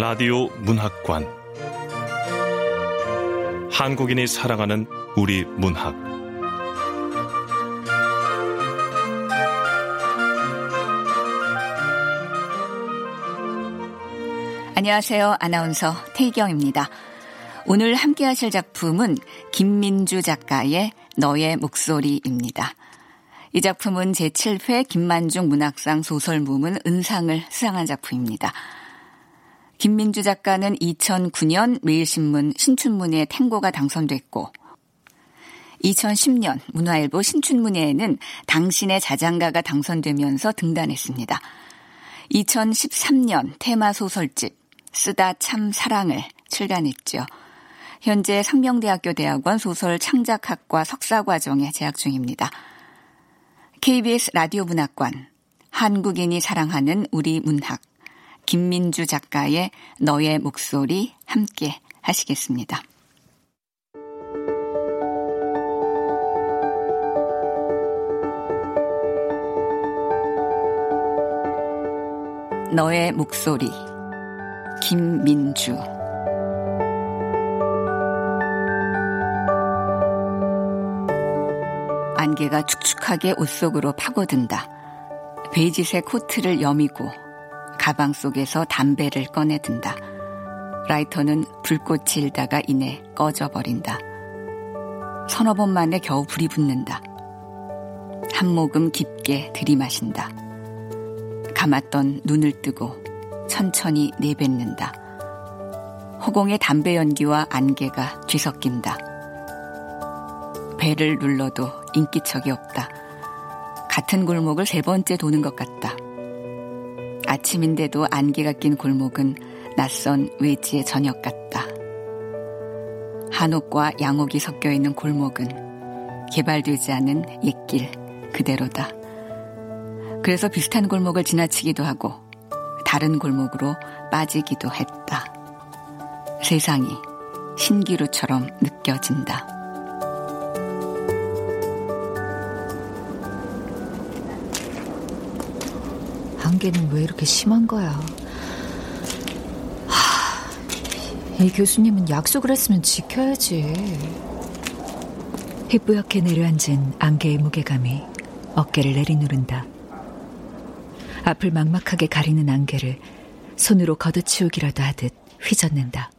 라디오 문학관 한국인이 사랑하는 우리 문학 안녕하세요. 아나운서 태경입니다. 오늘 함께 하실 작품은 김민주 작가의 너의 목소리입니다. 이 작품은 제7회 김만중 문학상 소설 무문 은상을 수상한 작품입니다. 김민주 작가는 2009년 매일신문 신춘문예 탱고가 당선됐고 2010년 문화일보 신춘문예에는 당신의 자장가가 당선되면서 등단했습니다. 2013년 테마 소설집 쓰다 참 사랑을 출간했죠. 현재 상명대학교 대학원 소설 창작학과 석사과정에 재학 중입니다. KBS 라디오 문학관 한국인이 사랑하는 우리 문학 김민주 작가의 너의 목소리 함께 하시겠습니다. 너의 목소리 김민주 안개가 축축하게 옷 속으로 파고든다. 베이지색 코트를 여미고 가방 속에서 담배를 꺼내든다. 라이터는 불꽃이 일다가 이내 꺼져버린다. 서너 번 만에 겨우 불이 붙는다. 한 모금 깊게 들이마신다. 감았던 눈을 뜨고 천천히 내뱉는다. 허공의 담배 연기와 안개가 뒤섞인다. 배를 눌러도 인기척이 없다. 같은 골목을 세 번째 도는 것 같다. 아침인데도 안개가 낀 골목은 낯선 외지의 저녁 같다. 한옥과 양옥이 섞여 있는 골목은 개발되지 않은 옛길 그대로다. 그래서 비슷한 골목을 지나치기도 하고 다른 골목으로 빠지기도 했다. 세상이 신기루처럼 느껴진다. 안개는 왜 이렇게 심한 거야? 하, 이 교수님은 약속을 했으면 지켜야지. 희뿌옇게 내려앉은 안개의 무게감이 어깨를 내리누른다. 앞을 막막하게 가리는 안개를 손으로 걷어치우기라도 하듯 휘젓는다.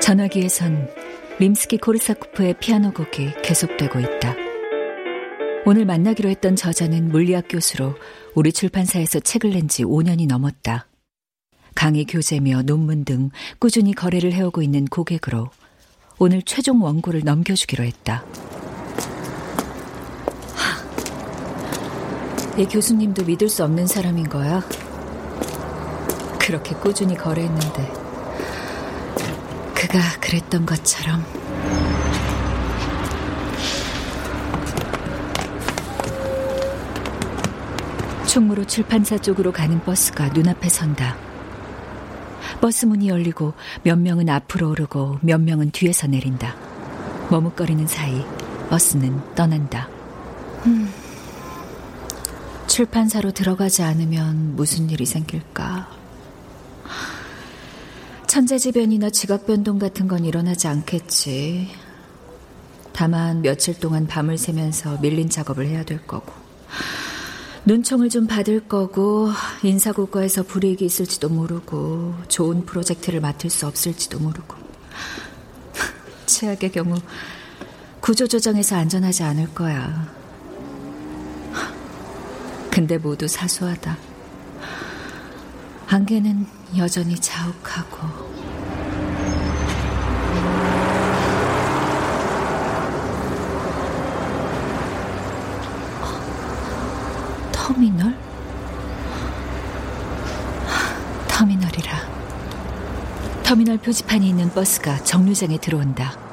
전화기에선 림스키 코르사코프의 피아노 곡이 계속되고 있다. 오늘 만나기로 했던 저자는 물리학 교수로 우리 출판사에서 책을 낸 지 5년이 넘었다. 강의 교재며 논문 등 꾸준히 거래를 해오고 있는 고객으로 오늘 최종 원고를 넘겨주기로 했다. 이 교수님도 믿을 수 없는 사람인 거야? 그렇게 꾸준히 거래했는데 그가 그랬던 것처럼 충무로 출판사 쪽으로 가는 버스가 눈앞에 선다. 버스 문이 열리고 몇 명은 앞으로 오르고 몇 명은 뒤에서 내린다. 머뭇거리는 사이 버스는 떠난다. 음, 출판사로 들어가지 않으면 무슨 일이 생길까? 천재지변이나 지각변동 같은 건 일어나지 않겠지. 다만 며칠 동안 밤을 새면서 밀린 작업을 해야 될 거고. 눈총을 좀 받을 거고 인사고과에서 불이익이 있을지도 모르고 좋은 프로젝트를 맡을 수 없을지도 모르고 최악의 경우 구조조정에서 안전하지 않을 거야. 근데 모두 사소하다. 안개는 여전히 자욱하고 터미널? 터미널이라. 터미널 표지판이 있는 버스가 정류장에 들어온다.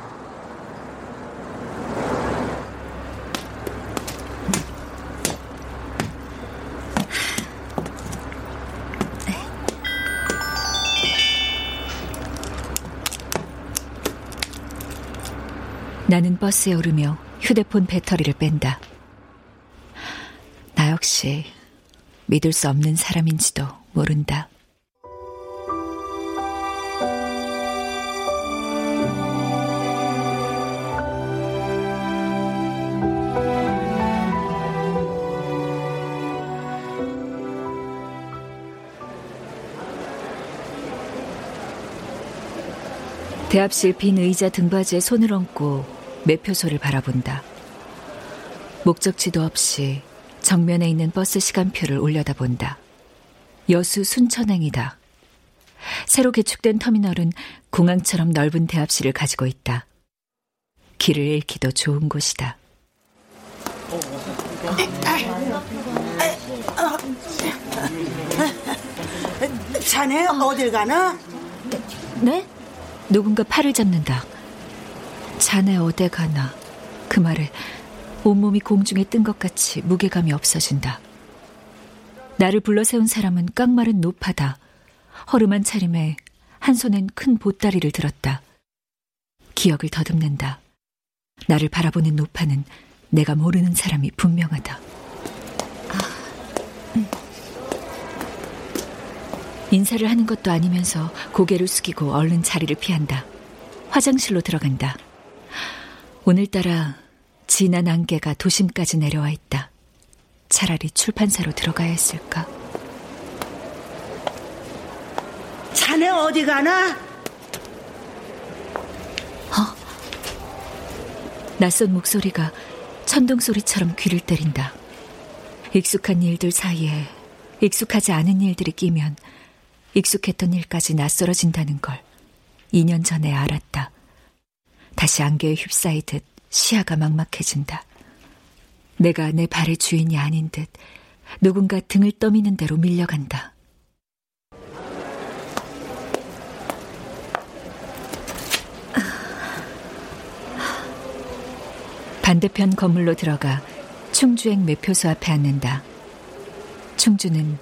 나는 버스에 오르며 휴대폰 배터리를 뺀다. 나 역시 믿을 수 없는 사람인지도 모른다. 대합실 빈 의자 등받이에 손을 얹고 매표소를 바라본다. 목적지도 없이 정면에 있는 버스 시간표를 올려다본다. 여수 순천행이다. 새로 개축된 터미널은 공항처럼 넓은 대합실을 가지고 있다. 길을 잃기도 좋은 곳이다. 자네 어딜 가나? 네? 누군가 팔을 잡는다. 자네 어디 가나. 그 말에 온몸이 공중에 뜬 것 같이 무게감이 없어진다. 나를 불러 세운 사람은 깡마른 노파다. 허름한 차림에 한 손엔 큰 보따리를 들었다. 기억을 더듬는다. 나를 바라보는 노파는 내가 모르는 사람이 분명하다. 인사를 하는 것도 아니면서 고개를 숙이고 얼른 자리를 피한다. 화장실로 들어간다. 오늘따라 진한 안개가 도심까지 내려와 있다. 차라리 출판사로 들어가야 했을까? 자네 어디 가나? 낯선 목소리가 천둥 소리처럼 귀를 때린다. 익숙한 일들 사이에 익숙하지 않은 일들이 끼면 익숙했던 일까지 낯설어진다는 걸 2년 전에 알았다. 다시 안개에 휩싸이듯 시야가 막막해진다. 내가 내 발의 주인이 아닌 듯 누군가 등을 떠미는 대로 밀려간다. 반대편 건물로 들어가 충주행 매표소 앞에 앉는다. 충주는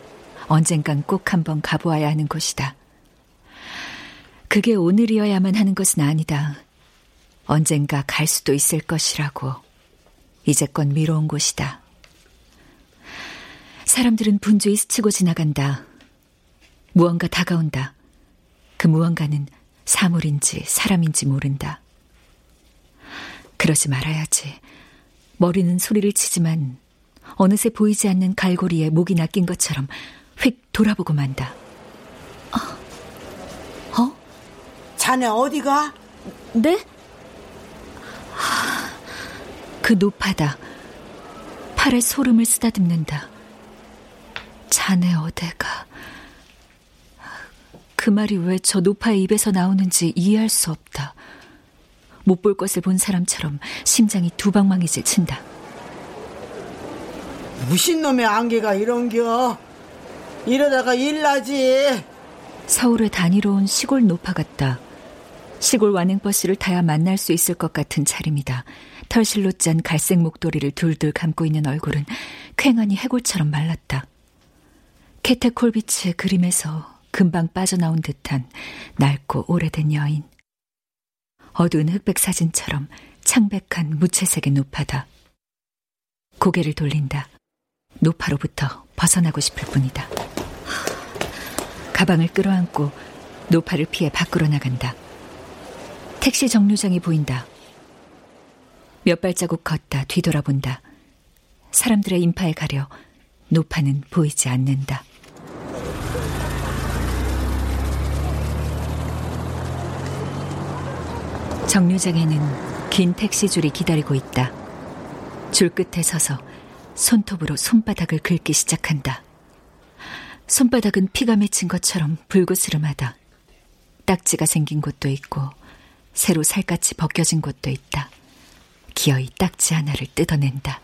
언젠간 꼭 한번 가보아야 하는 곳이다. 그게 오늘이어야만 하는 것은 아니다. 언젠가 갈 수도 있을 것이라고 이제껏 미뤄온 곳이다. 사람들은 분주히 스치고 지나간다. 무언가 다가온다. 그 무언가는 사물인지 사람인지 모른다. 그러지 말아야지. 머리는 소리를 치지만 어느새 보이지 않는 갈고리에 목이 낚인 것처럼 휙 돌아보고 만다. 어? 자네 어디 가? 네? 그 노파다. 팔에 소름을 쓰다듬는다. 자네 어데가. 그 말이 왜 저 노파의 입에서 나오는지 이해할 수 없다. 못 볼 것을 본 사람처럼 심장이 두방망이질 친다. 무신 놈의 안개가 이런겨? 이러다가 일나지. 서울에 다니러 온 시골 노파 같다. 시골 완행버스를 타야 만날 수 있을 것 같은 차림이다. 털실로 짠 갈색 목도리를 둘둘 감고 있는 얼굴은 쾌하니 해골처럼 말랐다. 케테 콜비츠의 그림에서 금방 빠져나온 듯한 낡고 오래된 여인. 어두운 흑백 사진처럼 창백한 무채색의 노파다. 고개를 돌린다. 노파로부터 벗어나고 싶을 뿐이다. 가방을 끌어안고 노파를 피해 밖으로 나간다. 택시 정류장이 보인다. 몇 발자국 걷다 뒤돌아본다. 사람들의 인파에 가려 노파는 보이지 않는다. 정류장에는 긴 택시 줄이 기다리고 있다. 줄 끝에 서서 손톱으로 손바닥을 긁기 시작한다. 손바닥은 피가 맺힌 것처럼 불그스름하다. 딱지가 생긴 곳도 있고 새로 살갗이 벗겨진 곳도 있다. 기어이 딱지 하나를 뜯어낸다.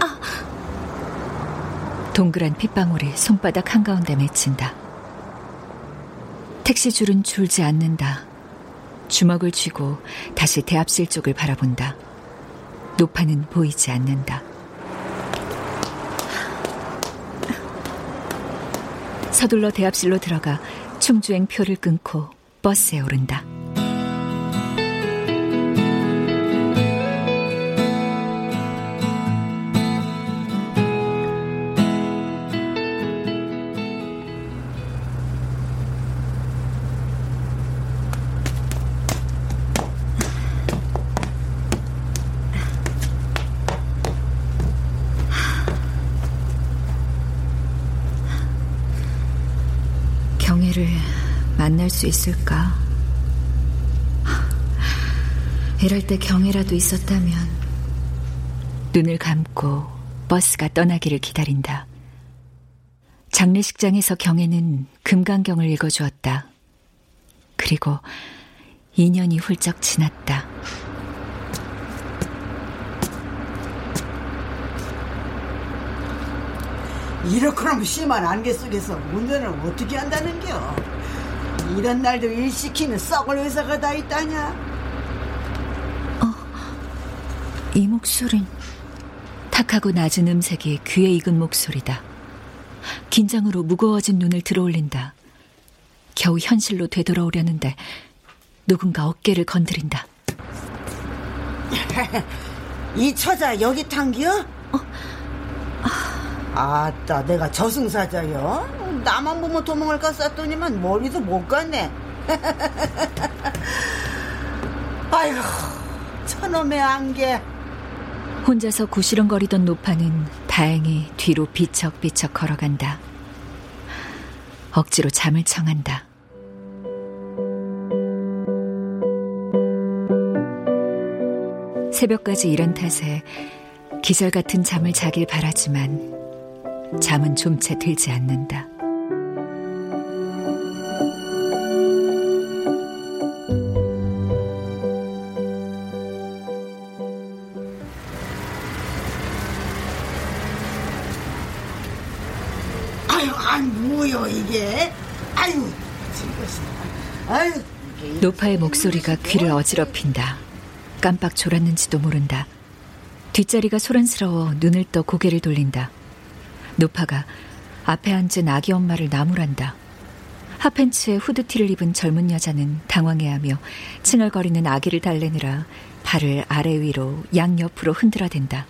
아! 동그란 핏방울이 손바닥 한가운데 맺힌다. 택시 줄은 줄지 않는다. 주먹을 쥐고 다시 대합실 쪽을 바라본다. 노파는 보이지 않는다. 서둘러 대합실로 들어가 충주행 표를 끊고 버스에 오른다. 경혜를 만날 수 있을까? 이럴 때 경혜라도 있었다면 눈을 감고 버스가 떠나기를 기다린다. 장례식장에서 경혜는 금강경을 읽어주었다. 그리고 2년이 훌쩍 지났다. 이렇게럼 심한 안개 속에서 운전을 어떻게 한다는겨? 이런 날도 일 시키는 썩을 회사가 다 있다냐? 이 목소린 탁하고 낮은 음색이 귀에 익은 목소리다. 긴장으로 무거워진 눈을 들어올린다. 겨우 현실로 되돌아오려는데 누군가 어깨를 건드린다. 이 처자 여기 탄겨? 아 따 내가 저승사자여 나만 보면 도망을 갔었더니만 머리도 못 갔네 아이고 저놈의 안개 혼자서 구시렁거리던 노파는 다행히 뒤로 비척비척 걸어간다. 억지로 잠을 청한다. 새벽까지 일한 탓에 기절 같은 잠을 자길 바라지만 잠은 좀 채 들지 않는다. 아유 아이 뭐여 이게 아유 지것이 아유 이게 노파의 목소리가 귀를 어지럽힌다. 깜빡 졸았는지도 모른다. 뒷자리가 소란스러워 눈을 떠 고개를 돌린다. 노파가 앞에 앉은 아기 엄마를 나무란다. 핫팬츠에 후드티를 입은 젊은 여자는 당황해하며 칭얼거리는 아기를 달래느라 발을 아래 위로 양옆으로 흔들어댄다.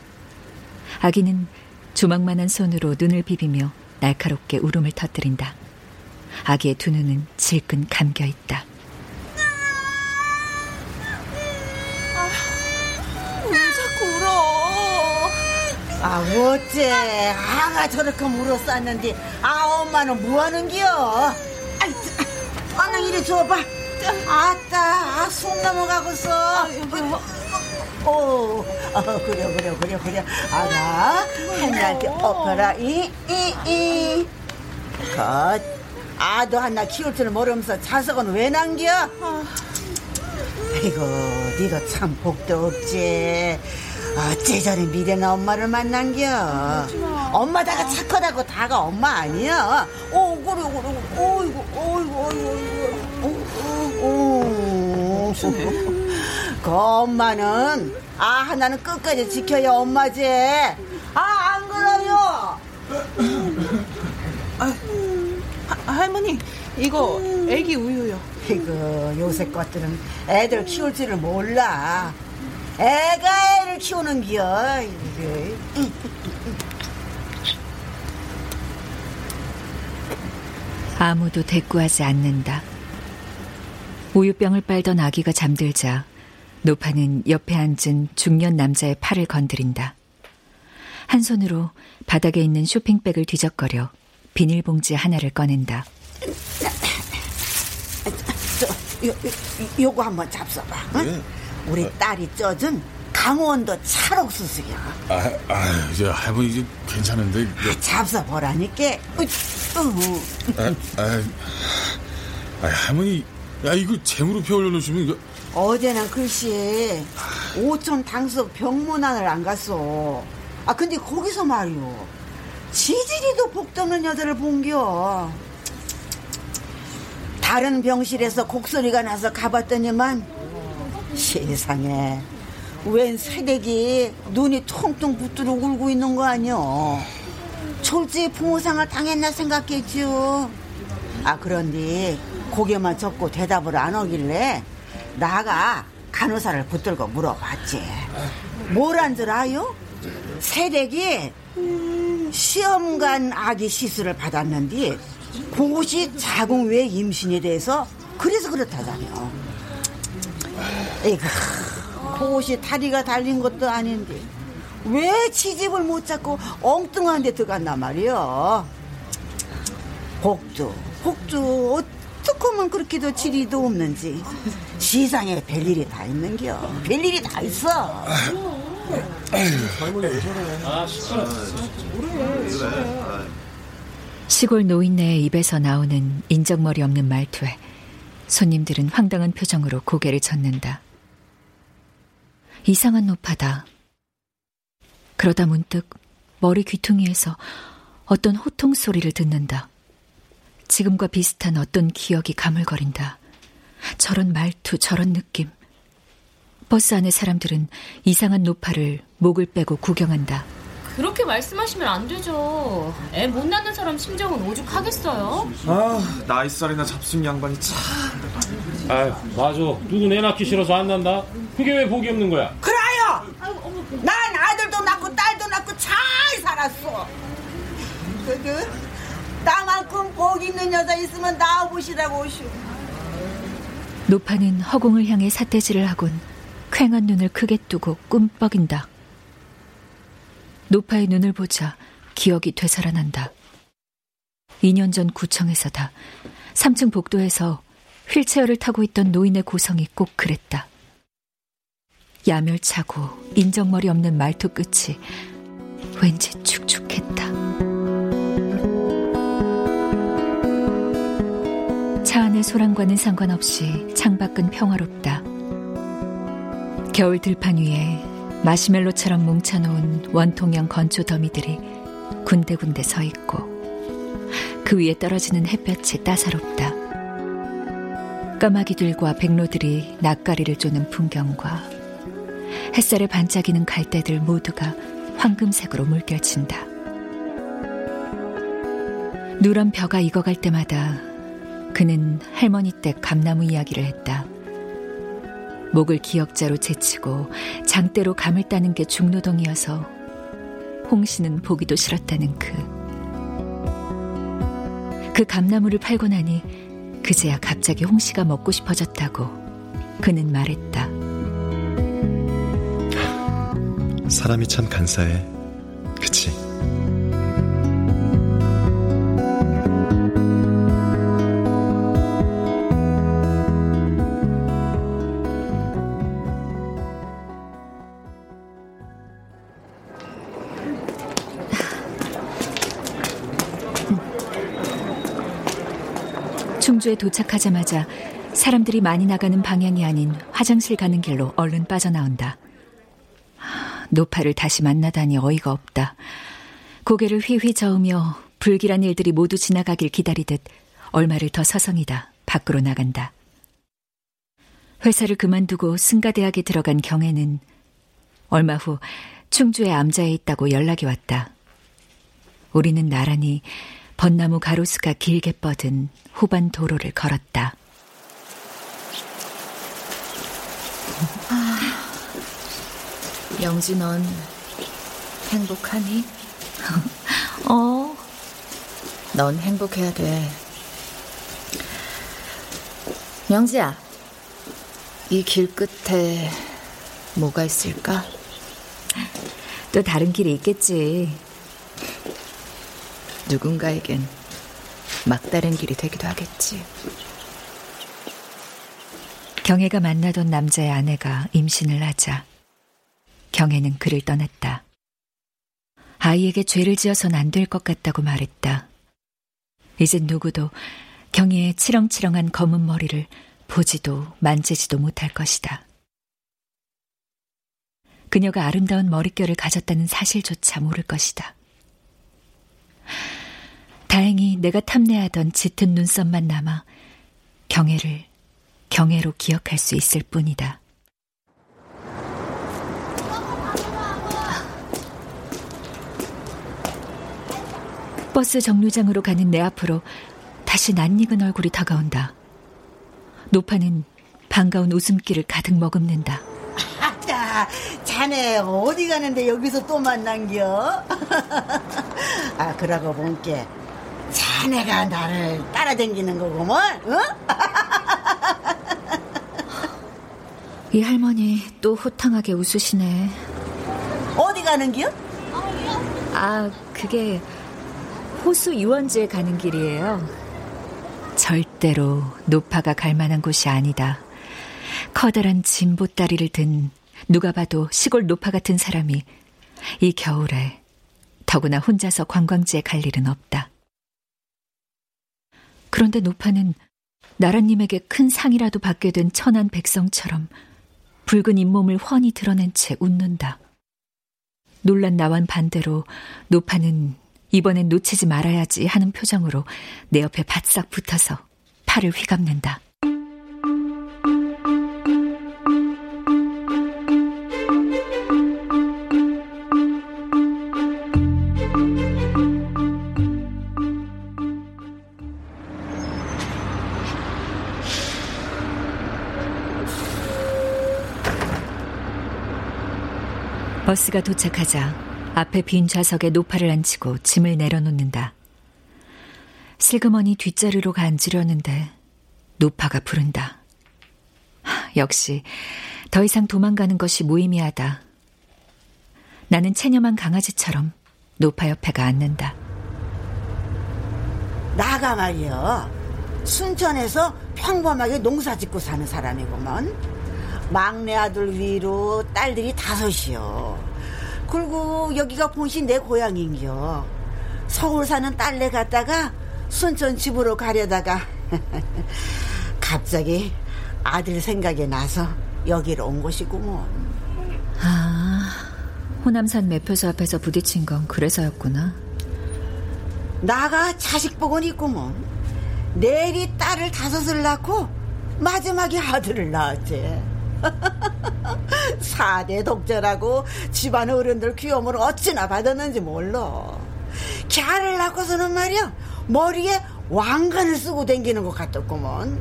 아기는 조망만한 손으로 눈을 비비며 날카롭게 울음을 터뜨린다. 아기의 두 눈은 질끈 감겨 있다. 아 어째? 아가 저렇게 물어쌌는데 아 엄마는 뭐 하는겨? 아이 아는 이리 줘봐. 아따 아, 속 넘어가고서. 오, 어, 그래 그래 그래 그래. 아가 한나한테 엎어라. 이 이 이. 컷 아도 하나 키울 줄 모르면서 자석은 왜 남겨? 아이고 네가 참 복도 없지 어째 저리 미련한 엄마를 만난겨? 엄마다가 착하다고 다가 엄마 아니야 오 그래 그래. 어이구 어이구 어이구 어이구. 그 엄마는 아 하나는 끝까지 지켜야 엄마지. 아 안 그래요 할머니 이거 애기 우유요. 이거 요새 것들은 애들 키울 줄을 몰라 애가 애를 키우는겨 이게 아무도 대꾸하지 않는다. 우유병을 빨던 아기가 잠들자 노파는 옆에 앉은 중년 남자의 팔을 건드린다. 한 손으로 바닥에 있는 쇼핑백을 뒤적거려 비닐봉지 하나를 꺼낸다. 저, 요, 요, 요거 한번 잡숴봐 응? 우리 딸이 쪄준 강원도 찰옥수수야 아, 아, 이제 할머니 이제 괜찮은데. 이제, 잡숴 보라니까. 으이, 으, 아, 아, 아, 할머니, 야 이거 펴 올려놓으시면 이거. 어제는 글씨 오촌 당석 병문안을 안 갔어. 아 근데 거기서 말이오. 지질이도 복도 없는 여자를 본겨. 다른 병실에서 곡소리가 나서 가봤더니만 세상에 웬 새댁이 눈이 통통 붙들어 울고 있는 거 아니여. 졸지 부모상을 당했나 생각했지요. 아 그런데 고개만 젓고 대답을 안 하길래 나가 간호사를 붙들고 물어봤지. 뭐란 줄 아요? 새댁이 시험관 아기 시술을 받았는데 그것이 자궁 외 임신이 돼서 그래서 그렇다잖아요. 에이그, 그것이 다리가 달린 것도 아닌데 왜 치집을 못 잡고 엉뚱한 데 들어갔나 말이요. 복주, 복주 어떻게 하면 그렇게도 지리도 없는지 시상에 별일이 다 있는겨. 별일이 다 있어. 시골 노인네의 입에서 나오는 인정머리 없는 말투에 손님들은 황당한 표정으로 고개를 젓는다. 이상한 노파다. 그러다 문득 머리 귀퉁이에서 어떤 호통 소리를 듣는다. 지금과 비슷한 어떤 기억이 가물거린다. 저런 말투, 저런 느낌. 버스 안의 사람들은 이상한 노파를 목을 빼고 구경한다. 그렇게 말씀하시면 안 되죠. 애 못 낳는 사람 심정은 오죽하겠어요? 아, 나이살이나 잡순 양반이 참. 아, 맞아. 누구 내 낳기 싫어서 안 난다. 그게 왜 복이 없는 거야? 그래요. 난 아들도 낳고 딸도 낳고 잘 살았어. 그 나만큼 복 있는 여자 있으면 나와보시라고 오시오. 노파는 허공을 향해 삿대질을 하곤 퀭한 눈을 크게 뜨고 꿈뻑인다. 노파의 눈을 보자 기억이 되살아난다. 2년 전 구청에서다. 3층 복도에서 휠체어를 타고 있던 노인의 고성이 꼭 그랬다. 야멸차고 인정머리 없는 말투 끝이 왠지 축축했다. 차 안의 소란과는 상관없이 창밖은 평화롭다. 겨울 들판 위에 마시멜로처럼 뭉쳐놓은 원통형 건조 더미들이 군데군데 서 있고 그 위에 떨어지는 햇볕이 따사롭다. 까마귀들과 백로들이 낯가리를 쪼는 풍경과 햇살에 반짝이는 갈대들 모두가 황금색으로 물결친다. 누런 벼가 익어갈 때마다 그는 할머니 댁 감나무 이야기를 했다. 목을 기역자로 제치고 장대로 감을 따는 게 중노동이어서 홍 씨는 보기도 싫었다는 그. 그 감나무를 팔고 나니 그제야 갑자기 홍 씨가 먹고 싶어졌다고 그는 말했다. 사람이 참 간사해. 그치? 충주에 도착하자마자 사람들이 많이 나가는 방향이 아닌 화장실 가는 길로 얼른 빠져나온다. 노파를 다시 만나다니 어이가 없다. 고개를 휘휘 저으며 불길한 일들이 모두 지나가길 기다리듯 얼마를 더 서성이다 밖으로 나간다. 회사를 그만두고 승가대학에 들어간 경애는 얼마 후 충주의 암자에 있다고 연락이 왔다. 우리는 나란히 벚나무 가로수가 길게 뻗은 후반 도로를 걸었다. 아, 영지 넌 행복하니? 어, 넌 행복해야 돼. 영지야, 이 길 끝에 뭐가 있을까? 또 다른 길이 있겠지. 누군가에겐 막다른 길이 되기도 하겠지. 경애가 만나던 남자의 아내가 임신을 하자 경애는 그를 떠났다. 아이에게 죄를 지어선 안 될 것 같다고 말했다. 이제 누구도 경애의 치렁치렁한 검은 머리를 보지도 만지지도 못할 것이다. 그녀가 아름다운 머릿결을 가졌다는 사실조차 모를 것이다. 다행히 내가 탐내하던 짙은 눈썹만 남아 경애를 경애로 기억할 수 있을 뿐이다. 버스 정류장으로 가는 내 앞으로 다시 낯익은 얼굴이 다가온다. 노파는 반가운 웃음기를 가득 머금는다. 아따, 자네 어디 가는데 여기서 또 만난겨? 아, 그러고 본게 자네가 나를 따라다니는 거구먼, 어? 이 할머니 또 호탕하게 웃으시네. 어디 가는겨? 아, 그게 호수 유원지에 가는 길이에요. 절대로 노파가 갈 만한 곳이 아니다. 커다란 짐 보따리를 든 누가 봐도 시골 노파 같은 사람이 이 겨울에 더구나 혼자서 관광지에 갈 일은 없다. 그런데 노파는 나라님에게 큰 상이라도 받게 된 천한 백성처럼 붉은 잇몸을 훤히 드러낸 채 웃는다. 놀란 나와는 반대로 노파는 이번엔 놓치지 말아야지 하는 표정으로 내 옆에 바싹 붙어서 팔을 휘감는다. 버스가 도착하자 앞에 빈 좌석에 노파를 앉히고 짐을 내려놓는다. 슬그머니 뒷자리로 가 앉으려는데 노파가 부른다. 역시 더 이상 도망가는 것이 무의미하다. 나는 체념한 강아지처럼 노파 옆에 가 앉는다. 나가 말이야. 순천에서 평범하게 농사 짓고 사는 사람이구먼. 막내 아들 위로 딸들이 다섯이요. 그리고 여기가 본신 내 고향인겨. 서울 사는 딸네 갔다가 순천 집으로 가려다가 갑자기 아들 생각이 나서 여기로 온 것이구먼. 아, 호남산 매표소 앞에서 부딪힌 건 그래서였구나. 나가 자식 복은 있구먼. 내일이 딸을 다섯을 낳고 마지막에 아들을 낳았지. 사대 독자라고 집안 어른들 귀염을 어찌나 받았는지 몰라. 걔를 낳고서는 말이야 머리에 왕관을 쓰고 댕기는 것 같았구먼.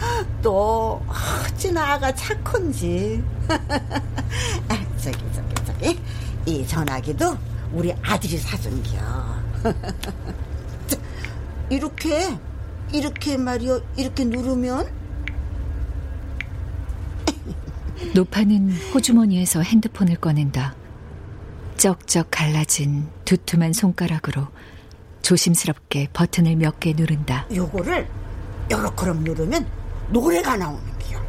또 어찌나 아가 착한지. 저기 저기 저기 이 전화기도 우리 아들이 사준겨. 이렇게 이렇게 말이야 이렇게 누르면 노파는 호주머니에서 핸드폰을 꺼낸다. 쩍쩍 갈라진 두툼한 손가락으로 조심스럽게 버튼을 몇 개 누른다. 요거를 요렇게 누르면 노래가 나오는 거요.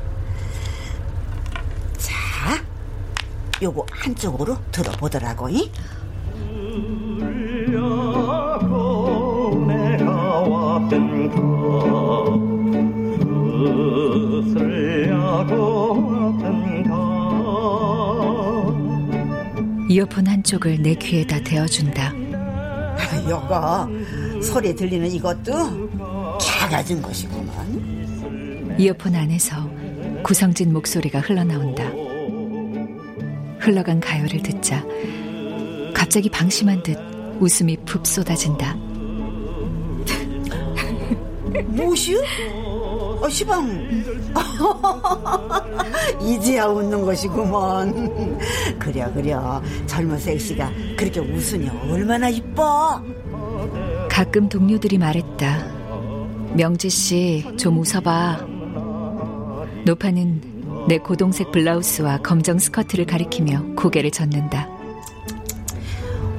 자, 요거 한쪽으로 들어보더라고. 이? 이어폰 한쪽을 내 귀에다 대어준다. 요거 소리 들리는 이것도 작아진 것이구만. 이어폰 안에서 구성진 목소리가 흘러나온다. 흘러간 가요를 듣자 갑자기 방심한 듯 웃음이 푹 쏟아진다. 무엇이요? 어, 시방. 이제야 웃는 것이구먼. 그려, 그려. 젊은 섹시가 그렇게 웃으니 얼마나 이뻐. 가끔 동료들이 말했다. 명지 씨, 좀 웃어봐. 노파는 내 고동색 블라우스와 검정 스커트를 가리키며 고개를 젓는다.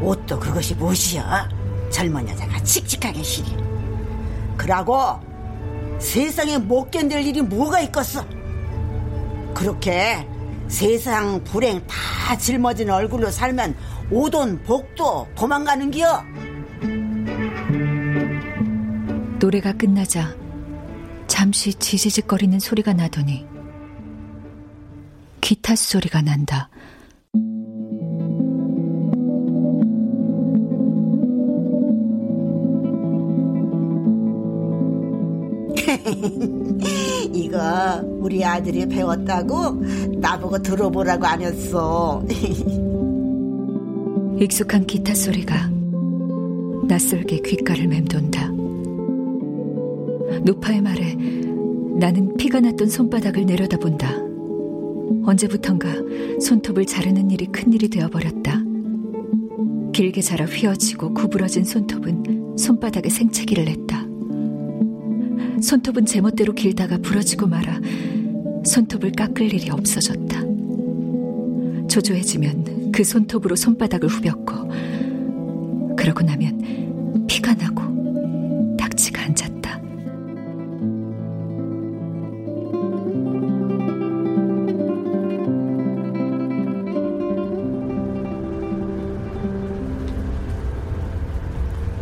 옷도 그것이 무엇이야? 젊은 여자가 칙칙하게 시리. 그러고 세상에 못 견딜 일이 뭐가 있겠어? 그렇게 세상 불행 다 짊어진 얼굴로 살면 오돈 복도 도망가는 기여. 노래가 끝나자 잠시 지지직거리는 소리가 나더니 기타 소리가 난다. 이거 우리 아들이 배웠다고 나보고 들어보라고 안 했어. 익숙한 기타 소리가 낯설게 귓가를 맴돈다. 노파의 말에 나는 피가 났던 손바닥을 내려다본다. 언제부턴가 손톱을 자르는 일이 큰일이 되어버렸다. 길게 자라 휘어지고 구부러진 손톱은 손바닥에 생채기를 냈다. 손톱은 제멋대로 길다가 부러지고 말아 손톱을 깎을 일이 없어졌다. 조조해지면 그 손톱으로 손바닥을 후볐고 그러고 나면 피가 나고 딱지가 앉았다.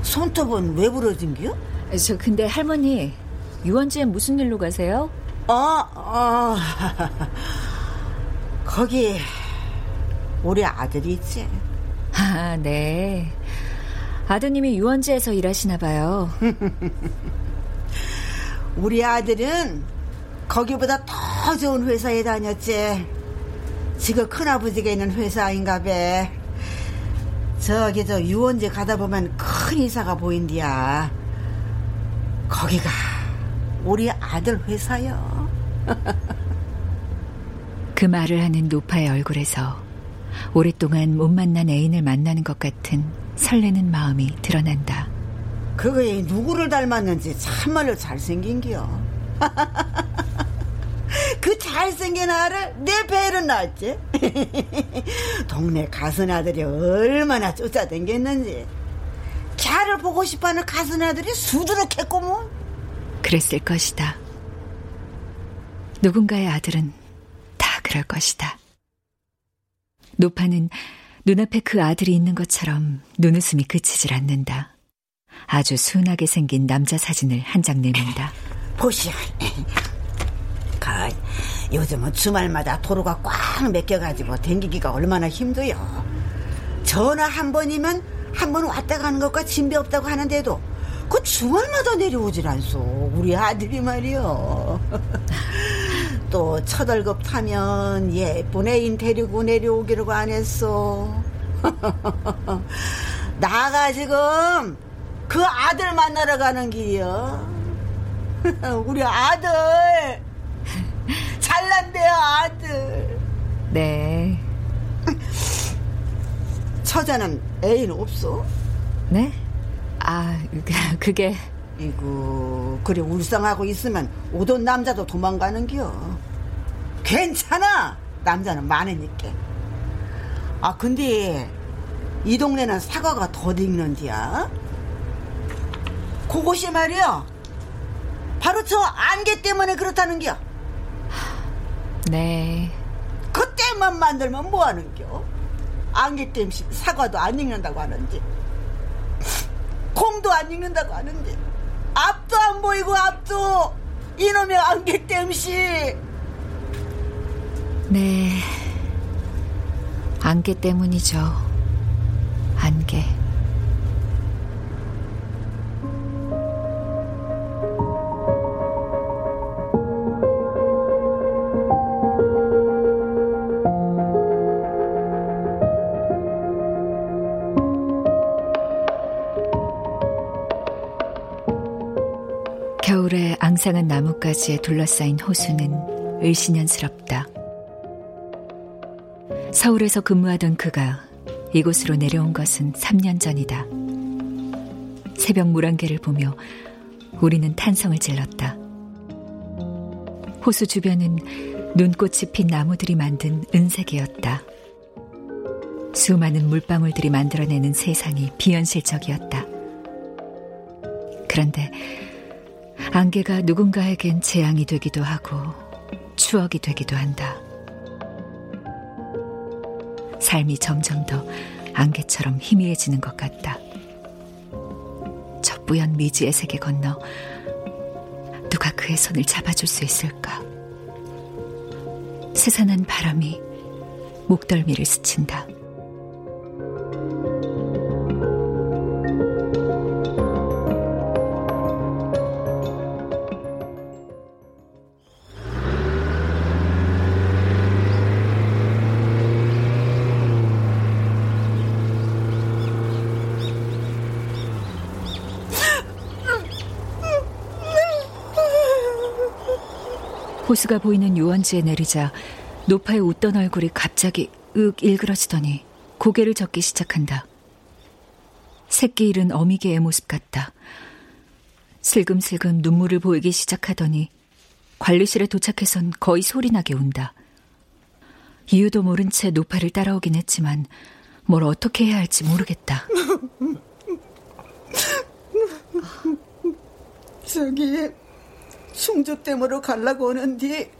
손톱은 왜 부러진겨? 저 근데 할머니 유원지에 무슨 일로 가세요? 어, 어. 거기 우리 아들이 있지. 아, 네. 아드님이 유원지에서 일하시나 봐요. 우리 아들은 거기보다 더 좋은 회사에 다녔지. 지금 큰아버지가 있는 회사인가 봐. 저기 저 유원지 가다 보면 큰 이사가 보인디야. 거기가 우리 아들 회사요. 그 말을 하는 노파의 얼굴에서 오랫동안 못 만난 애인을 만나는 것 같은 설레는 마음이 드러난다. 그거에 누구를 닮았는지 참말로 잘생긴겨. 그 잘생긴 아를 내 배를 낳았지. 동네 가슴 아들이 얼마나 쫓아댕겼는지. 걔를 보고 싶어하는 가슴 아들이 수두룩했고뭐. 그랬을 것이다. 누군가의 아들은 다 그럴 것이다. 노파는 눈앞에 그 아들이 있는 것처럼 눈웃음이 그치질 않는다. 아주 순하게 생긴 남자 사진을 한 장 내민다. 보시오. 그, 요즘은 주말마다 도로가 꽉 맥혀가지고 댕기기가 얼마나 힘들요. 전화 한 번이면 한 번 왔다 가는 것과 진배 없다고 하는데도 그 주말마다 내려오질 않소. 우리 아들이 말이요. 또 첫월급 타면 예쁜 애인 데리고 내려오기라고 안 했어. 나가 지금 그 아들 만나러 가는 길이요. 우리 아들 잘난대요 아들. 네. 처자는 애인 없어? 네? 아, 그게. 이구, 그래, 울상하고 있으면 오던 남자도 도망가는 겨. 괜찮아! 남자는 많으니까. 아, 근데, 이 동네는 사과가 더 익는디야? 그곳이 말이야. 바로 저 안개 때문에 그렇다는 겨. 네. 그때만 만들면 뭐 하는 겨? 안개 때문에 사과도 안 익는다고 하는데. 콩도 안 익는다고 하는데. 앞도 안 보이고 앞도. 이놈의 안개 땜시 네. 안개 때문이죠. 안개 앙상한 나뭇가지에 둘러싸인 호수는 을신연스럽다. 서울에서 근무하던 그가 이곳으로 내려온 것은 3년 전이다. 새벽 물안개를 보며 우리는 탄성을 질렀다. 호수 주변은 눈꽃이 핀 나무들이 만든 은색이었다. 수많은 물방울들이 만들어내는 세상이 비현실적이었다. 그런데 안개가 누군가에겐 재앙이 되기도 하고 추억이 되기도 한다. 삶이 점점 더 안개처럼 희미해지는 것 같다. 저 뿌연 미지의 세계 건너 누가 그의 손을 잡아줄 수 있을까? 스산한 바람이 목덜미를 스친다. 호수가 보이는 유원지에 내리자 노파의 웃던 얼굴이 갑자기 윽 일그러지더니 고개를 젓기 시작한다. 새끼 잃은 어미개의 모습 같다. 슬금슬금 눈물을 보이기 시작하더니 관리실에 도착해선 거의 소리나게 운다. 이유도 모른 채 노파를 따라오긴 했지만 뭘 어떻게 해야 할지 모르겠다. 저기 충주댐으로 갈라고 오는디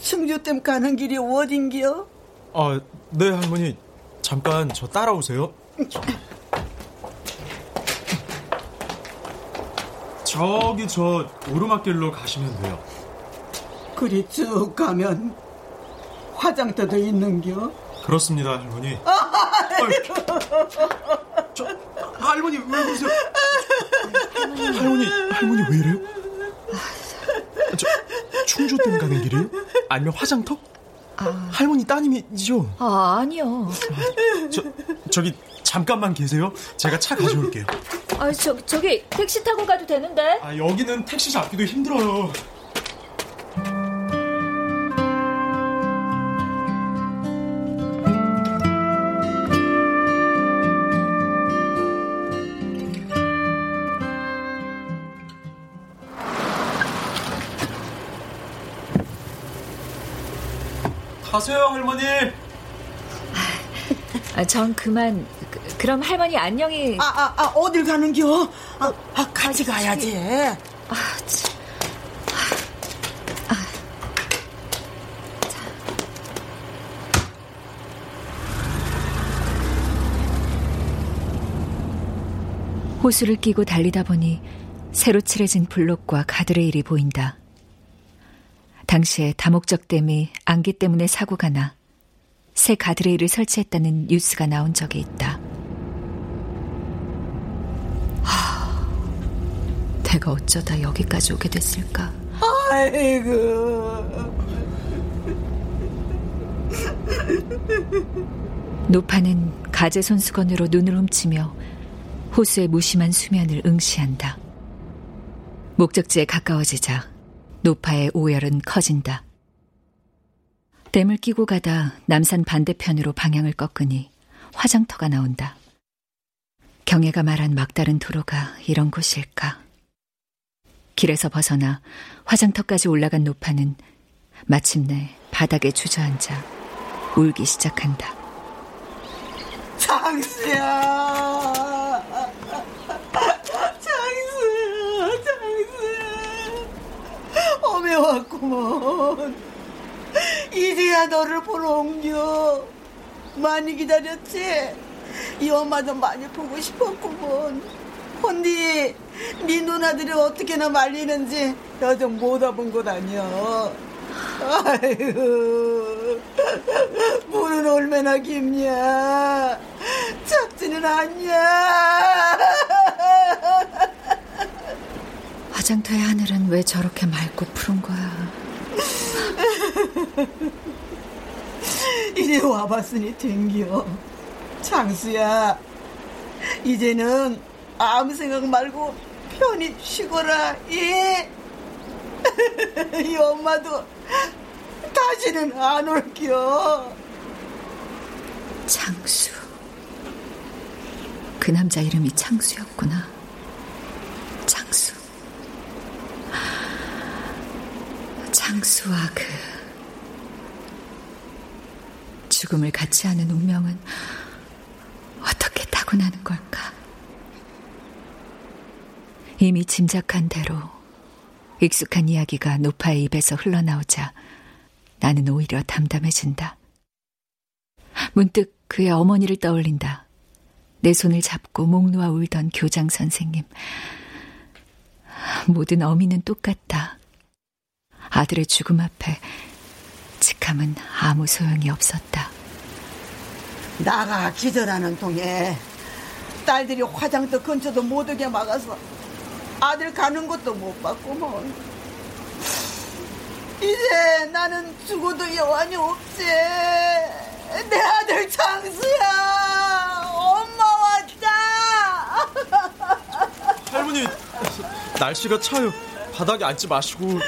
충주댐 가는 길이 어딘겨? 아, 네 할머니 잠깐 저 따라오세요. 저기 저 오르막길로 가시면 돼요. 그리 쭉 가면 화장터도 있는겨? 그렇습니다, 할머니. 저, 할머니 왜 그러세요? 할머니, 할머니 왜 이래요? 저, 충주댐 가는 길이에요? 아니면 화장터? 아... 할머니 따님이죠? 아, 아니요. 저, 저기 잠깐만 계세요. 제가 차 가져올게요. 아, 저, 저기 택시 타고 가도 되는데? 아, 여기는 택시 잡기도 힘들어요. 가세요, 할머니. 아, 전 그만. 그, 럼 할머니 안녕히. 아, 아, 아 어딜 가는겨? 아, 아 같이 아, 가야지. 아, 참. 아. 호수를 끼고 달리다 보니 새로 칠해진 블록과 가드레일이 보인다. 당시에 다목적 댐이 안개 때문에 사고가 나 새 가드레일을 설치했다는 뉴스가 나온 적이 있다. 하, 내가 어쩌다 여기까지 오게 됐을까? 아이고. 노파는 가재 손수건으로 눈을 훔치며 호수의 무심한 수면을 응시한다. 목적지에 가까워지자 노파의 오열은 커진다. 댐을 끼고 가다 남산 반대편으로 방향을 꺾으니 화장터가 나온다. 경애가 말한 막다른 도로가 이런 곳일까? 길에서 벗어나 화장터까지 올라간 노파는 마침내 바닥에 주저앉아 울기 시작한다. 장수야! 장수야! 어메 왔구먼. 이제야 너를 보러 옮겨. 많이 기다렸지? 이 엄마도 많이 보고 싶었구먼. 헌디, 네 누나들이 어떻게나 말리는지 여정 못 와본 것 아니여. 아이고, 물은 얼마나 깊냐? 작지는 않냐? 화장터의 하늘은 왜 저렇게 맑고 푸른 거야? 이제 와봤으니 댕겨. 장수야, 이제는 아무 생각 말고 편히 쉬거라, 예? 이 엄마도 다시는 안 올게요. 창수. 그 남자 이름이 창수였구나. 창수. 창수와 그 죽음을 같이 하는 운명은 어떻게 타고나는 걸까? 이미 짐작한 대로 익숙한 이야기가 노파의 입에서 흘러나오자 나는 오히려 담담해진다. 문득 그의 어머니를 떠올린다. 내 손을 잡고 목 놓아 울던 교장 선생님. 모든 어미는 똑같다. 아들의 죽음 앞에 직함은 아무 소용이 없었다. 나가 기절하는 동에 딸들이 화장터 근처도 못 오게 막아서 아들 가는 것도 못 봤구먼. 이제 나는 죽어도 여한이 없지. 내 아들 장수야. 엄마 왔다. 할머니, 날씨가 차요. 바닥에 앉지 마시고.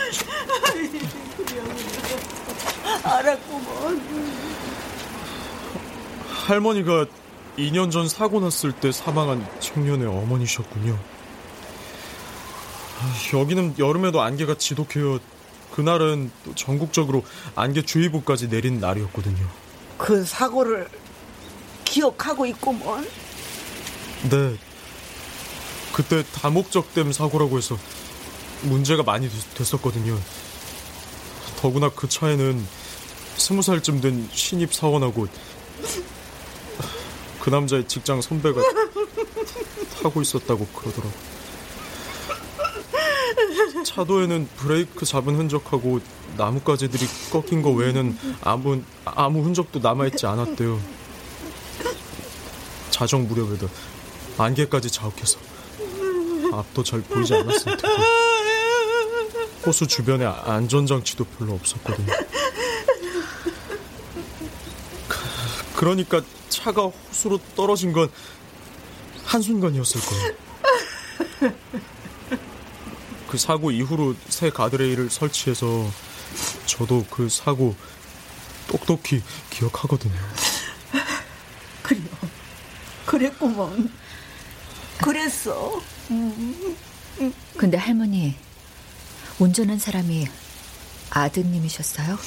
말았구먼. 할머니가 2년 전 사고 났을 때 사망한 청년의 어머니셨군요. 아, 여기는 여름에도 안개가 지독해요. 그날은 또 전국적으로 안개 주의보까지 내린 날이었거든요. 그 사고를 기억하고 있구먼. 네. 그때 다목적댐 사고라고 해서 문제가 많이 됐었거든요. 더구나 그 차에는 스무 살쯤 된 신입 사원하고 그 남자의 직장 선배가 타고 있었다고 그러더라고. 차도에는 브레이크 잡은 흔적하고 나뭇가지들이 꺾인 거 외에는 아무 아무 흔적도 남아있지 않았대요. 자정 무렵에도 안개까지 자욱해서 앞도 잘 보이지 않았을 테고 호수 주변에 안전장치도 별로 없었거든요. 그러니까 차가 호수로 떨어진 건 한순간이었을 거예요. 그 사고 이후로 새 가드레일을 설치해서 저도 그 사고 똑똑히 기억하거든요. 그래요. 그랬구먼. 그랬어. 음. 근데 할머니, 운전한 사람이 아드님이셨어요?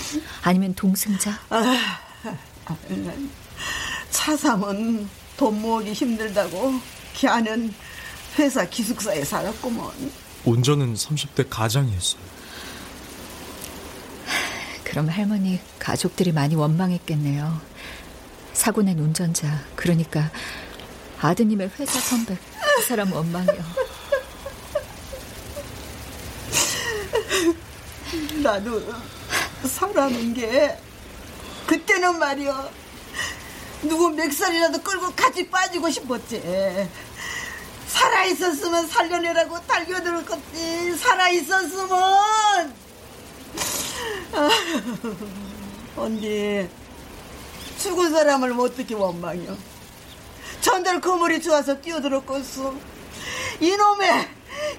아니면 동승자? 아, 차삼은 돈 모으기 힘들다고 걔는 회사 기숙사에 살았구먼. 운전은 30대 가장이 했어요. 그럼 할머니 가족들이 많이 원망했겠네요. 사고 낸 운전자, 그러니까 아드님의 회사 선배, 그 사람 원망이요. 나도 사람인 게 그때는 말이야 누구 맥살이라도 끌고 같이 빠지고 싶었지. 살아있었으면 살려내라고 달겨들 었지. 살아있었으면. 아, 언니 죽은 사람을 어떻게 원망이요 전달 그물이 좋아서 뛰어들었겠어 이놈의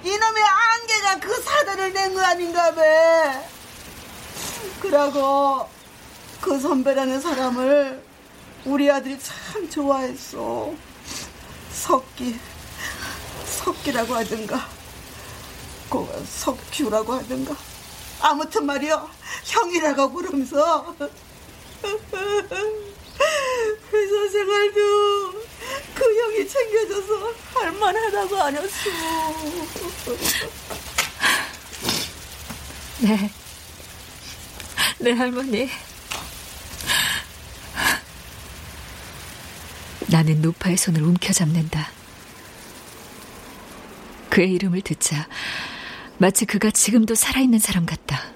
이놈의 안개가 그 사단을 낸 거 아닌가 봐. 그러고 그 선배라는 사람을 우리 아들이 참 좋아했어 석기 석기라고 하든가 그 석규라고 하든가. 아무튼 말이야 형이라고 부르면서 회사 생활도 그 형이 챙겨줘서 할만하다고 안 했어 네. 네, 할머니. 나는 노파의 손을 움켜잡는다. 그의 이름을 듣자 마치 그가 지금도 살아있는 사람 같다.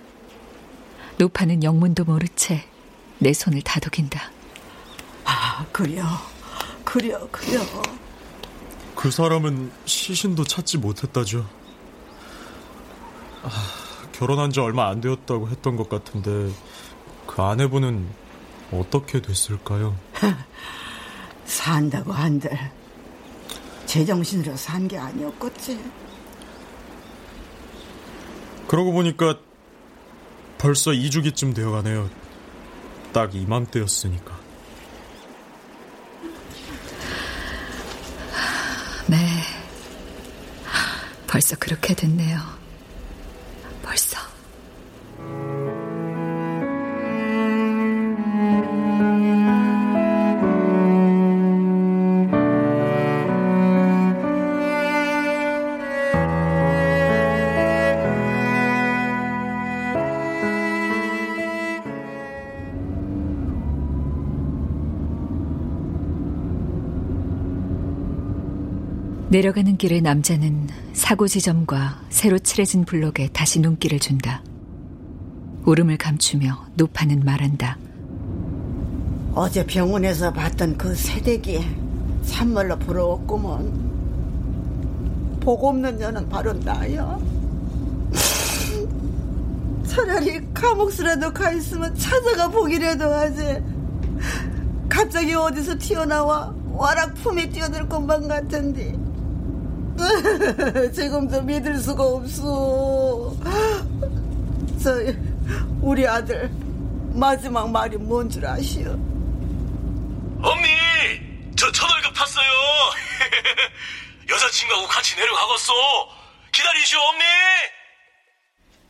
노파는 영문도 모르 채 내 손을 다독인다. 아, 그려. 그려, 그려. 그 사람은 시신도 찾지 못했다죠. 아, 결혼한 지 얼마 안 되었다고 했던 것 같은데 그 아내분은 어떻게 됐을까요? 산다고 한들 제정신으로 산 게 아니었겠지. 그러고 보니까 벌써 2주기쯤 되어가네요. 딱 이맘때였으니까. 네. 벌써 그렇게 됐네요. 벌써. 내려가는 길에 남자는 사고 지점과 새로 칠해진 블록에 다시 눈길을 준다. 울음을 감추며 노파는 말한다. 어제 병원에서 봤던 그 새댁이 참말로 부러웠구먼. 복 없는 년은 바로 나야. 차라리 감옥수라도 가 있으면 찾아가 보기라도 하지. 갑자기 어디서 튀어나와 와락 품에 뛰어들 것만 같은데. 지금도 믿을 수가 없어. 저 우리 아들 마지막 말이 뭔 줄 아시오? 엄니, 저 첫월급 탔어요. 여자친구하고 같이 내려가겠어. 기다리시오, 엄니.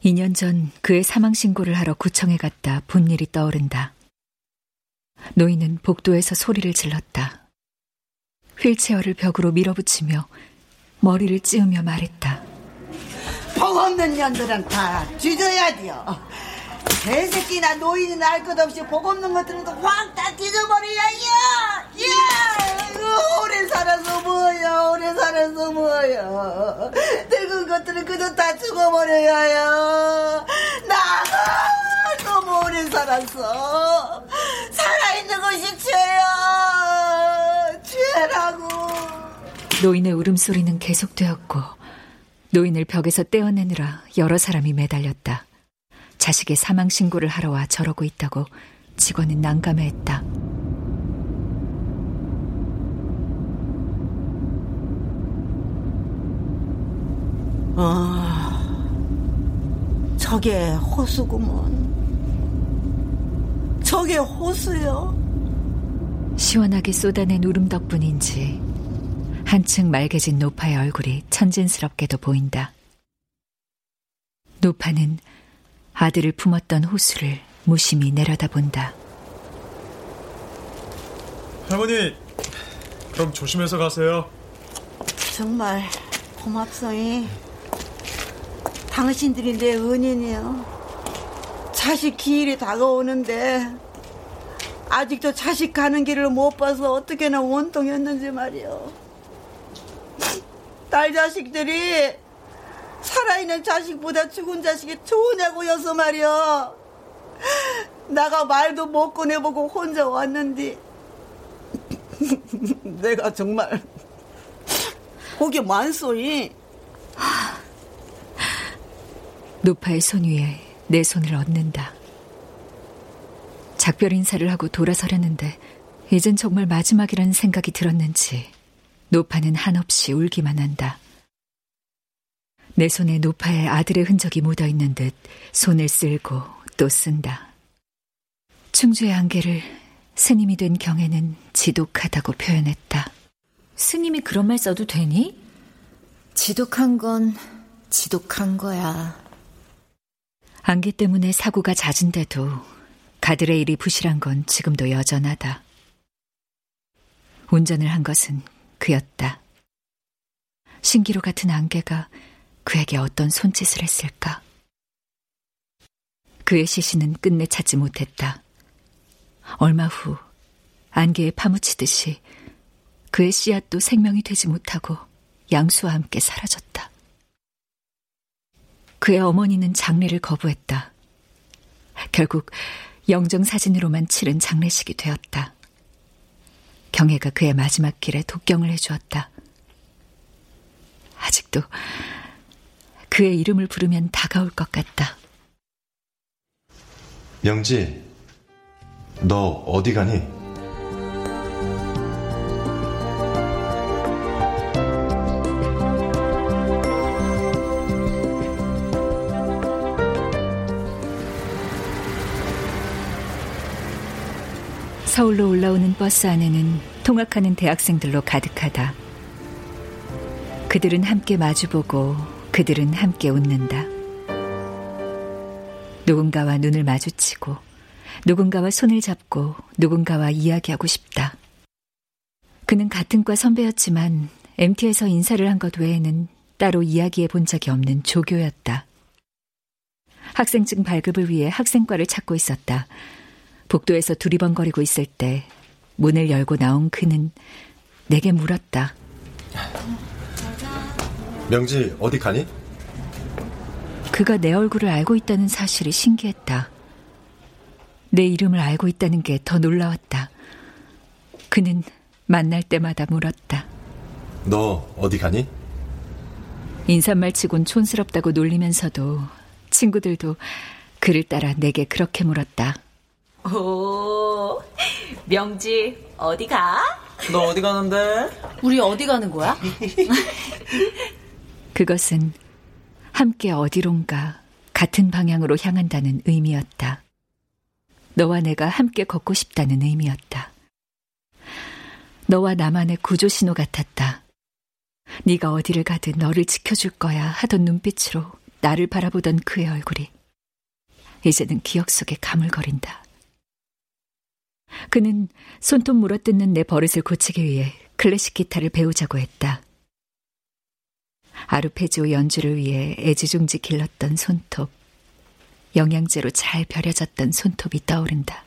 2년 전 그의 사망 신고를 하러 구청에 갔다 본 일이 떠오른다. 노인은 복도에서 소리를 질렀다. 휠체어를 벽으로 밀어붙이며 머리를 찌우며 말했다. 복 없는 년들은 다 뒤져야 돼요. 개새끼나 노인이나 할 것 없이 복 없는 것들은 확다 뒤져버려야요. 야, 오래 살아서 뭐야, 오래 살아서 뭐야. 늙은 것들은 그저 다 죽어버려야 요. 나가 너무 오래 살았어. 살아있는 것이 죄야, 죄라고. 노인의 울음소리는 계속되었고 노인을 벽에서 떼어내느라 여러 사람이 매달렸다. 자식의 사망 신고를 하러 와 저러고 있다고 직원은 난감해했다. 아, 저게 호수구먼. 저게 호수요? 시원하게 쏟아낸 울음 덕분인지 한층 맑아진 노파의 얼굴이 천진스럽게도 보인다. 노파는 아들을 품었던 호수를 무심히 내려다본다. 할머니, 그럼 조심해서 가세요. 정말 고맙소이. 당신들이 내 은인이요. 자식 기일이 다가오는데 아직도 자식 가는 길을 못 봐서 어떻게나 원통했는지 말이요. 딸 자식들이 살아있는 자식보다 죽은 자식이 좋으냐고 여서 말이요. 나가 말도 못 꺼내보고 혼자 왔는데 내가 정말 거기 많소이. 노파의 손 위에 내 손을 얹는다. 작별 인사를 하고 돌아서려는데 이젠 정말 마지막이라는 생각이 들었는지 노파는 한없이 울기만 한다. 내 손에 노파의 아들의 흔적이 묻어 있는 듯 손을 쓸고 또 쓴다. 충주의 안개를 스님이 된 경에는 지독하다고 표현했다. 스님이 그런 말 써도 되니? 지독한 건 지독한 거야. 안개 때문에 사고가 잦은데도 가들의 일이 부실한 건 지금도 여전하다. 운전을 한 것은 그였다. 신기루 같은 안개가 그에게 어떤 손짓을 했을까? 그의 시신은 끝내 찾지 못했다. 얼마 후 안개에 파묻히듯이 그의 씨앗도 생명이 되지 못하고 양수와 함께 사라졌다. 그의 어머니는 장례를 거부했다. 결국 영정 사진으로만 치른 장례식이 되었다. 경애가 그의 마지막 길에 독경을 해주었다. 아직도 그의 이름을 부르면 다가올 것 같다. 명지, 너 어디 가니? 서울로 올라오는 버스 안에는 통학하는 대학생들로 가득하다. 그들은 함께 마주보고 그들은 함께 웃는다. 누군가와 눈을 마주치고 누군가와 손을 잡고 누군가와 이야기하고 싶다. 그는 같은 과 선배였지만 MT에서 인사를 한 것 외에는 따로 이야기해 본 적이 없는 조교였다. 학생증 발급을 위해 학생과를 찾고 있었다. 복도에서 두리번거리고 있을 때 문을 열고 나온 그는 내게 물었다. 명지 어디 가니? 그가 내 얼굴을 알고 있다는 사실이 신기했다. 내 이름을 알고 있다는 게 더 놀라웠다. 그는 만날 때마다 물었다. 너 어디 가니? 인사말 치곤 촌스럽다고 놀리면서도 친구들도 그를 따라 내게 그렇게 물었다. 오, 명지, 어디 가? 너 어디 가는데? 우리 어디 가는 거야? 그것은 함께 어디론가 같은 방향으로 향한다는 의미였다. 너와 내가 함께 걷고 싶다는 의미였다. 너와 나만의 구조 신호 같았다. 네가 어디를 가든 너를 지켜줄 거야 하던 눈빛으로 나를 바라보던 그의 얼굴이 이제는 기억 속에 가물거린다. 그는 손톱 물어뜯는 내 버릇을 고치기 위해 클래식 기타를 배우자고 했다. 아르페지오 연주를 위해 애지중지 길렀던 손톱, 영양제로 잘 벼려졌던 손톱이 떠오른다.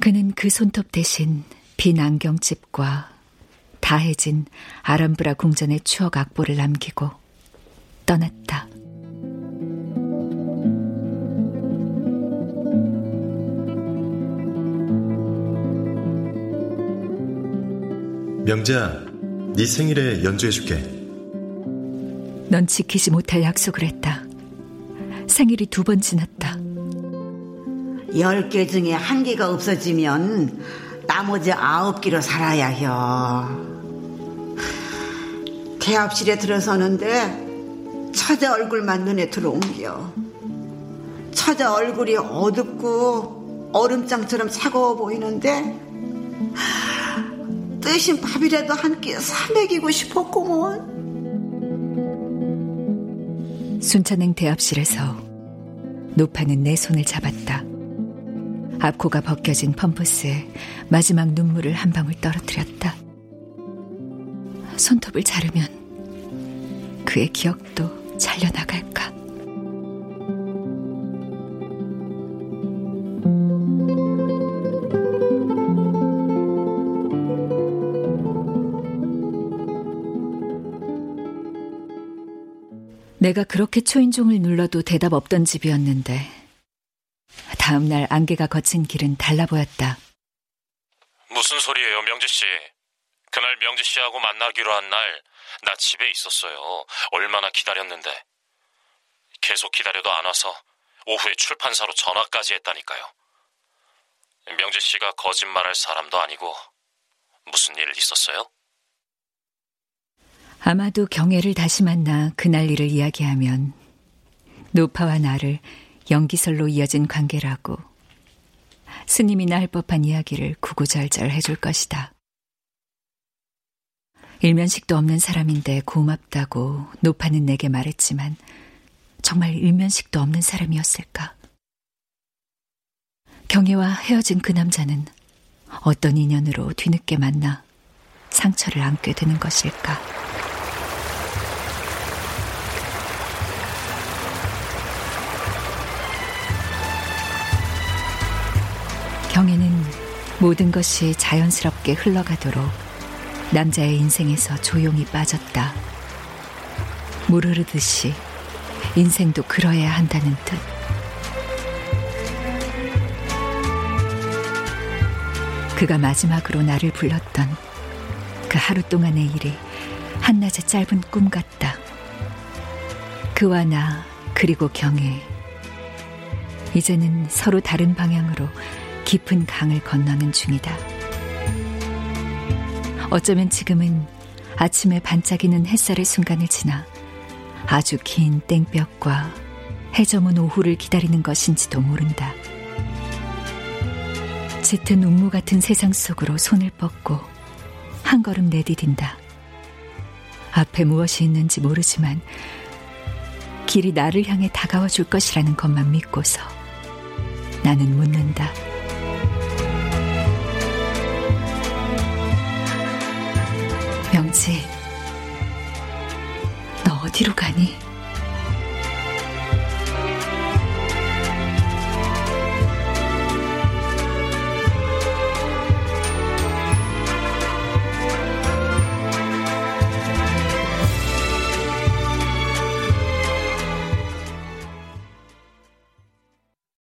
그는 그 손톱 대신 빈 안경집과 다해진 아람브라 궁전의 추억 악보를 남기고 떠났다. 명재야, 네 생일에 연주해줄게. 넌 지키지 못할 약속을 했다. 생일이 두 번 지났다. 열 개 중에 한 개가 없어지면 나머지 아홉 개로 살아야 해요. 대합실에 들어서는데 처자 얼굴만 눈에 들어온겨. 처자 얼굴이 어둡고 얼음장처럼 차가워 보이는데 뜨신 밥이라도 한 끼 사먹이고 싶었구먼. 순천행 대합실에서 노파는 내 손을 잡았다. 앞코가 벗겨진 펌프스에 마지막 눈물을 한 방울 떨어뜨렸다. 손톱을 자르면 그의 기억도 잘려나갈까? 내가 그렇게 초인종을 눌러도 대답 없던 집이었는데 다음 날 안개가 거친 길은 달라 보였다. 무슨 소리예요, 명지 씨? 그날 명지 씨하고 만나기로 한 날 나 집에 있었어요. 얼마나 기다렸는데. 계속 기다려도 안 와서 오후에 출판사로 전화까지 했다니까요. 명지 씨가 거짓말할 사람도 아니고 무슨 일 있었어요? 아마도 경애를 다시 만나 그날 일을 이야기하면 노파와 나를 연기설로 이어진 관계라고 스님이나 할 법한 이야기를 구구절절 해줄 것이다. 일면식도 없는 사람인데 고맙다고 노파는 내게 말했지만 정말 일면식도 없는 사람이었을까? 경애와 헤어진 그 남자는 어떤 인연으로 뒤늦게 만나 상처를 안게 되는 것일까? 모든 것이 자연스럽게 흘러가도록 남자의 인생에서 조용히 빠졌다. 물 흐르듯이 인생도 그러해야 한다는 뜻. 그가 마지막으로 나를 불렀던 그 하루 동안의 일이 한낮의 짧은 꿈 같다. 그와 나, 그리고 경애. 이제는 서로 다른 방향으로 깊은 강을 건너는 중이다. 어쩌면 지금은 아침에 반짝이는 햇살의 순간을 지나 아주 긴 땡볕과 해저문 오후를 기다리는 것인지도 모른다. 짙은 운무 같은 세상 속으로 손을 뻗고 한 걸음 내디딘다. 앞에 무엇이 있는지 모르지만 길이 나를 향해 다가와 줄 것이라는 것만 믿고서 나는 묻는다. 명지, 너 어디로 가니?